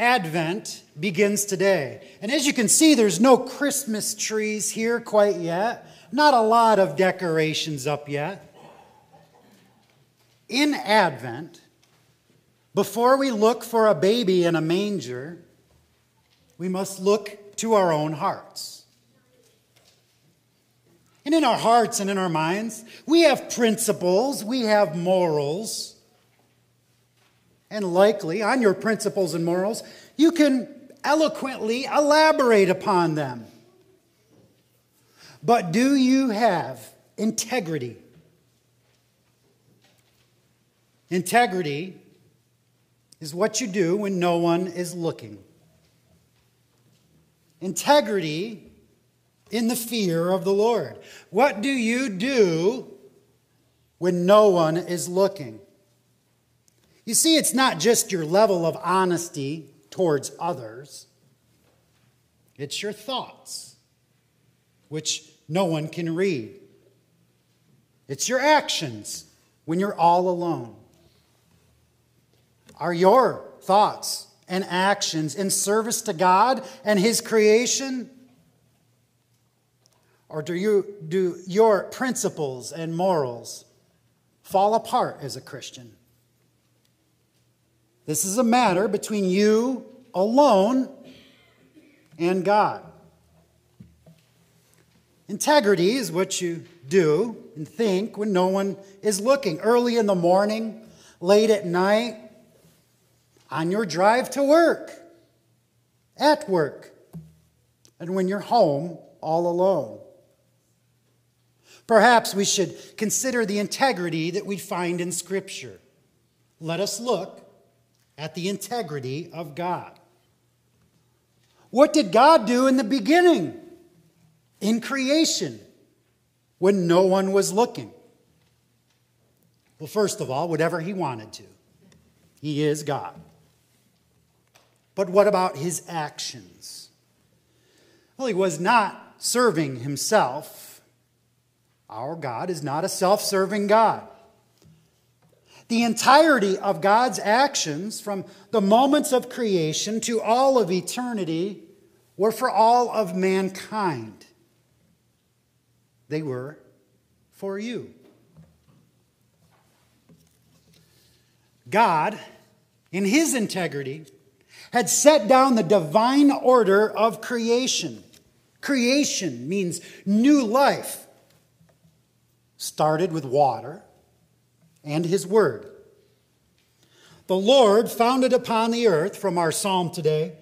Advent begins today. And as you can see, there's no Christmas trees here quite yet, not a lot of decorations up yet. In Advent, before we look for a baby in a manger, we must look to our own hearts. And in our hearts and in our minds, we have principles, we have morals and likely on your principles and morals, you can eloquently elaborate upon them. But do you have integrity? Integrity is what you do when no one is looking. Integrity in the fear of the Lord. What do you do when no one is looking? You see, it's not just your level of honesty towards others, it's your thoughts, which no one can read. It's your actions when you're all alone. Are your thoughts and actions in service to God and His creation? Or do, you, do your principles and morals fall apart as a Christian? This is a matter between you alone and God. Integrity is what you do and think when no one is looking. Early in the morning, late at night, on your drive to work, at work, and when you're home all alone. Perhaps we should consider the integrity that we find in Scripture. Let us look at the integrity of God. What did God do in the beginning? In creation, when no one was looking? Well, first of all, whatever He wanted to. He is God. But what about His actions? Well, He was not serving Himself. Our God is not a self serving God. The entirety of God's actions, from the moments of creation to all of eternity, were for all of mankind. They were for you. God, in his integrity, had set down the divine order of creation. Creation means new life. Started with water and his word. The Lord founded upon the earth, from our psalm today,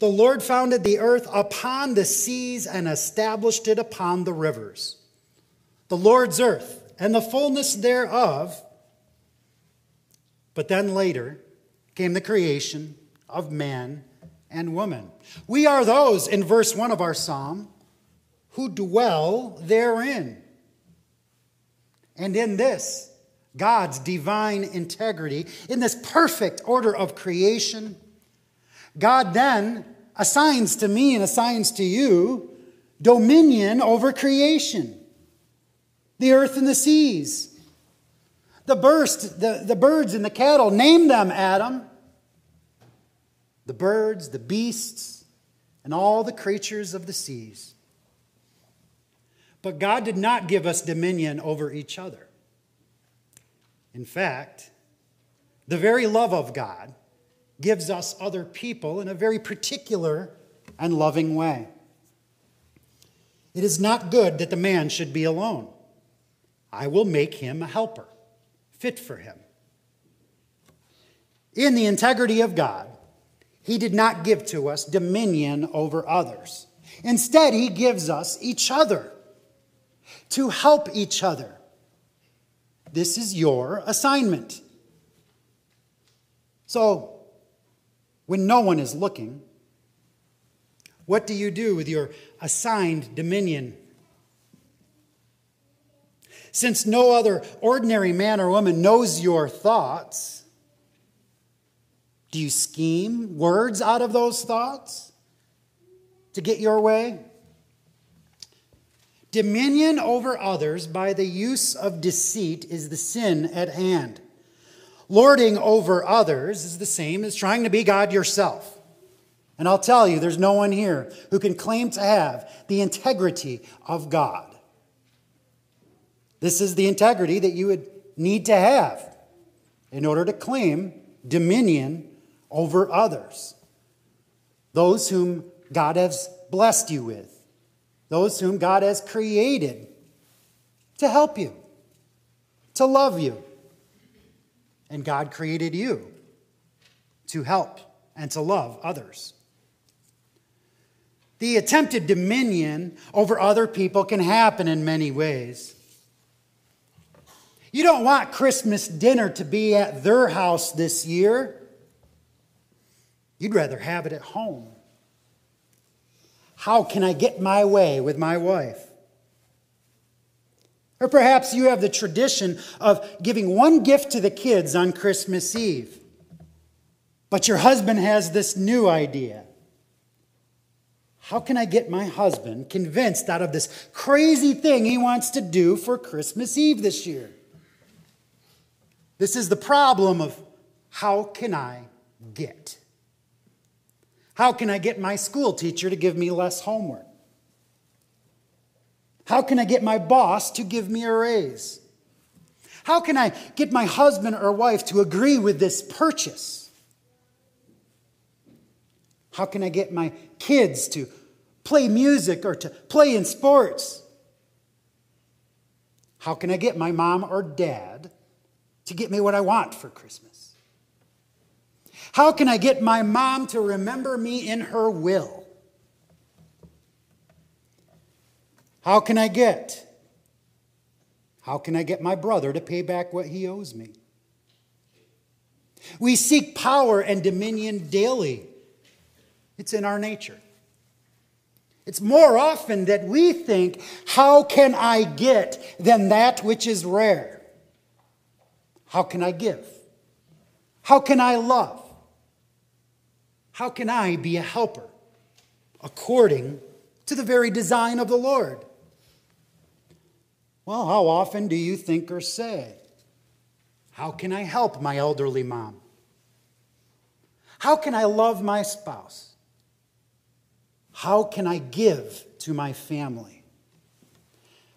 the Lord founded the earth upon the seas and established it upon the rivers. The Lord's earth and the fullness thereof. But then later came the creation of man and woman. We are those, in verse 1 of our psalm, who dwell therein. And in this, God's divine integrity, in this perfect order of creation, God then assigns to me and assigns to you dominion over creation, the earth and the seas, the, burst, the, the birds and the cattle. Name them, Adam. The birds, the beasts, and all the creatures of the seas. But God did not give us dominion over each other. In fact, the very love of God gives us other people in a very particular and loving way. It is not good that the man should be alone. I will make him a helper, fit for him. In the integrity of God, he did not give to us dominion over others. Instead, he gives us each other to help each other this is your assignment. So, when no one is looking, what do you do with your assigned dominion? Since no other ordinary man or woman knows your thoughts, do you scheme words out of those thoughts to get your way? Dominion over others by the use of deceit is the sin at hand. Lording over others is the same as trying to be God yourself. And I'll tell you, there's no one here who can claim to have the integrity of God. This is the integrity that you would need to have in order to claim dominion over others. Those whom God has blessed you with, those whom God has created to help you, to love you. And God created you to help and to love others. The attempted dominion over other people can happen in many ways. You don't want Christmas dinner to be at their house this year. You'd rather have it at home. How can I get my way with my wife? Or perhaps you have the tradition of giving one gift to the kids on Christmas Eve. But your husband has this new idea. How can I get my husband convinced out of this crazy thing he wants to do for Christmas Eve this year? This is the problem of how can I get? How can I get my school teacher to give me less homework? How can I get my boss to give me a raise? How can I get my husband or wife to agree with this purchase? How can I get my kids to play music or to play in sports? How can I get my mom or dad to get me what I want for Christmas? How can I get my mom to remember me in her will? How can I get? How can I get my brother to pay back what he owes me? We seek power and dominion daily it's in our nature. It's more often that we think, How can I get than that which is rare? How can I give? How can I love? How can I be a helper according to the very design of the Lord? Well, how often do you think or say, How can I help my elderly mom? How can I love my spouse? How can I give to my family?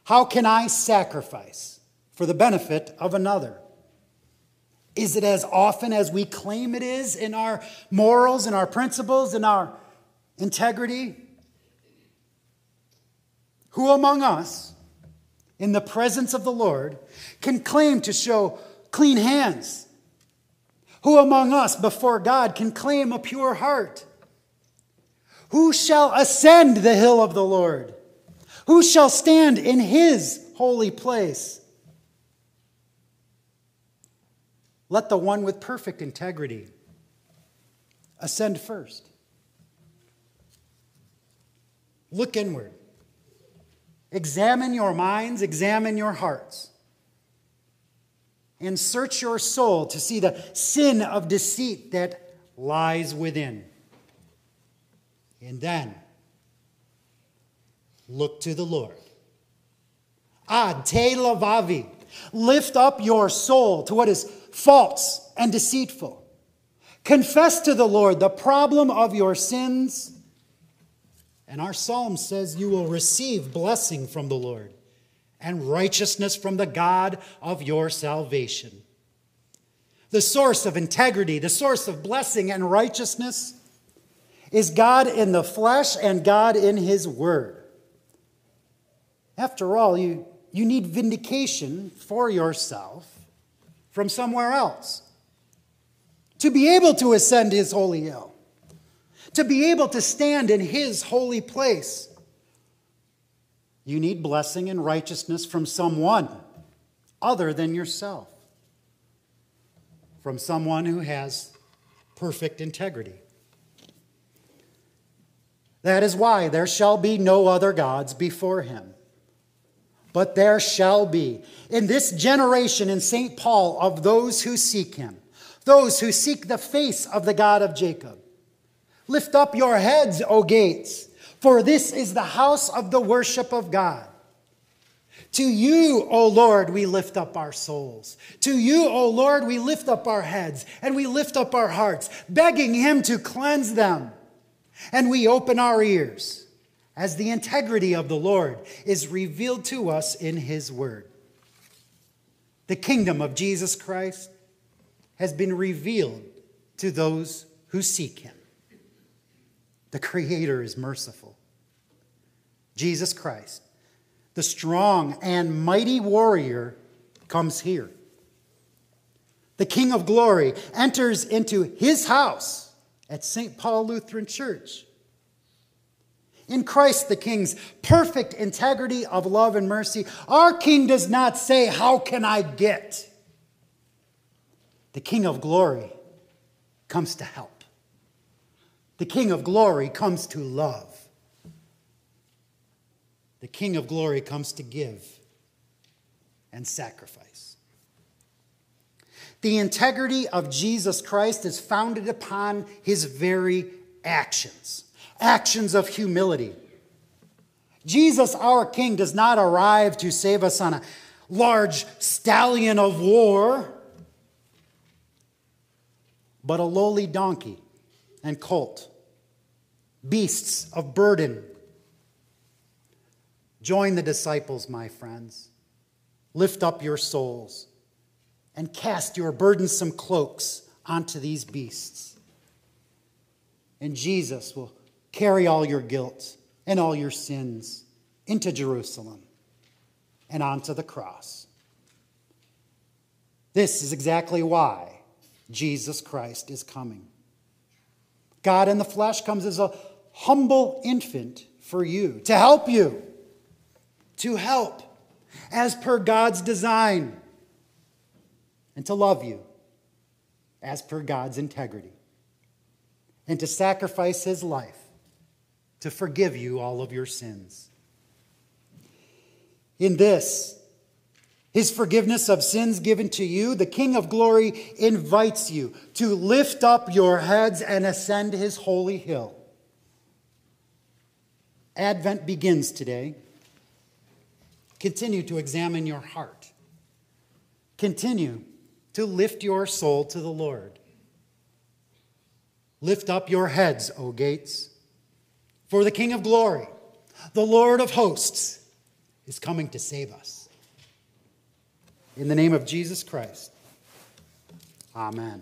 How can I sacrifice for the benefit of another? Is it as often as we claim it is in our morals and our principles and our integrity? Who among us, in the presence of the Lord, can claim to show clean hands? Who among us before God can claim a pure heart? Who shall ascend the hill of the Lord? Who shall stand in his holy place? Let the one with perfect integrity ascend first. Look inward. Examine your minds, examine your hearts, and search your soul to see the sin of deceit that lies within. And then look to the Lord. Ad te levavi. Lift up your soul to what is false and deceitful. Confess to the Lord the problem of your sins. And our psalm says you will receive blessing from the Lord and righteousness from the God of your salvation. The source of integrity, the source of blessing and righteousness is God in the flesh and God in His Word. After all, you, you need vindication for yourself from somewhere else. To be able to ascend His holy hill, to be able to stand in His holy place, you need blessing and righteousness from someone other than yourself, from someone who has perfect integrity. That is why there shall be no other gods before him. But there shall be in this generation in St. Paul of those who seek him, those who seek the face of the God of Jacob. Lift up your heads, O gates, for this is the house of the worship of God. To you, O Lord, we lift up our souls. To you, O Lord, we lift up our heads and we lift up our hearts, begging him to cleanse them. and we open our ears as the integrity of the Lord is revealed to us in His Word. The kingdom of Jesus Christ has been revealed to those who seek Him. The Creator is merciful. Jesus Christ, the strong and mighty warrior, comes here. The King of glory enters into his house at St. Paul Lutheran Church. In Christ the King's perfect integrity of love and mercy, our King does not say, How can I get? The King of glory comes to help. The King of glory comes to love. The King of glory comes to give and sacrifice. The integrity of Jesus Christ is founded upon his very actions actions of humility. Jesus, our King, does not arrive to save us on a large stallion of war, but a lowly donkey and colt, beasts of burden. Join the disciples, my friends. Lift up your souls and cast your burdensome cloaks onto these beasts. And Jesus will carry all your guilt and all your sins into Jerusalem and onto the cross. This is exactly why Jesus Christ is coming. God in the flesh comes as a humble infant for you, to help you, to help as per God's design, and to love you as per God's integrity, and to sacrifice his life to forgive you all of your sins. In this, his forgiveness of sins given to you, the King of glory invites you to lift up your heads and ascend his holy hill. Advent begins today. Continue to examine your heart. Continue to lift your soul to the Lord. Lift up your heads, O gates. For the King of glory, the Lord of hosts, is coming to save us. In the name of Jesus Christ, amen.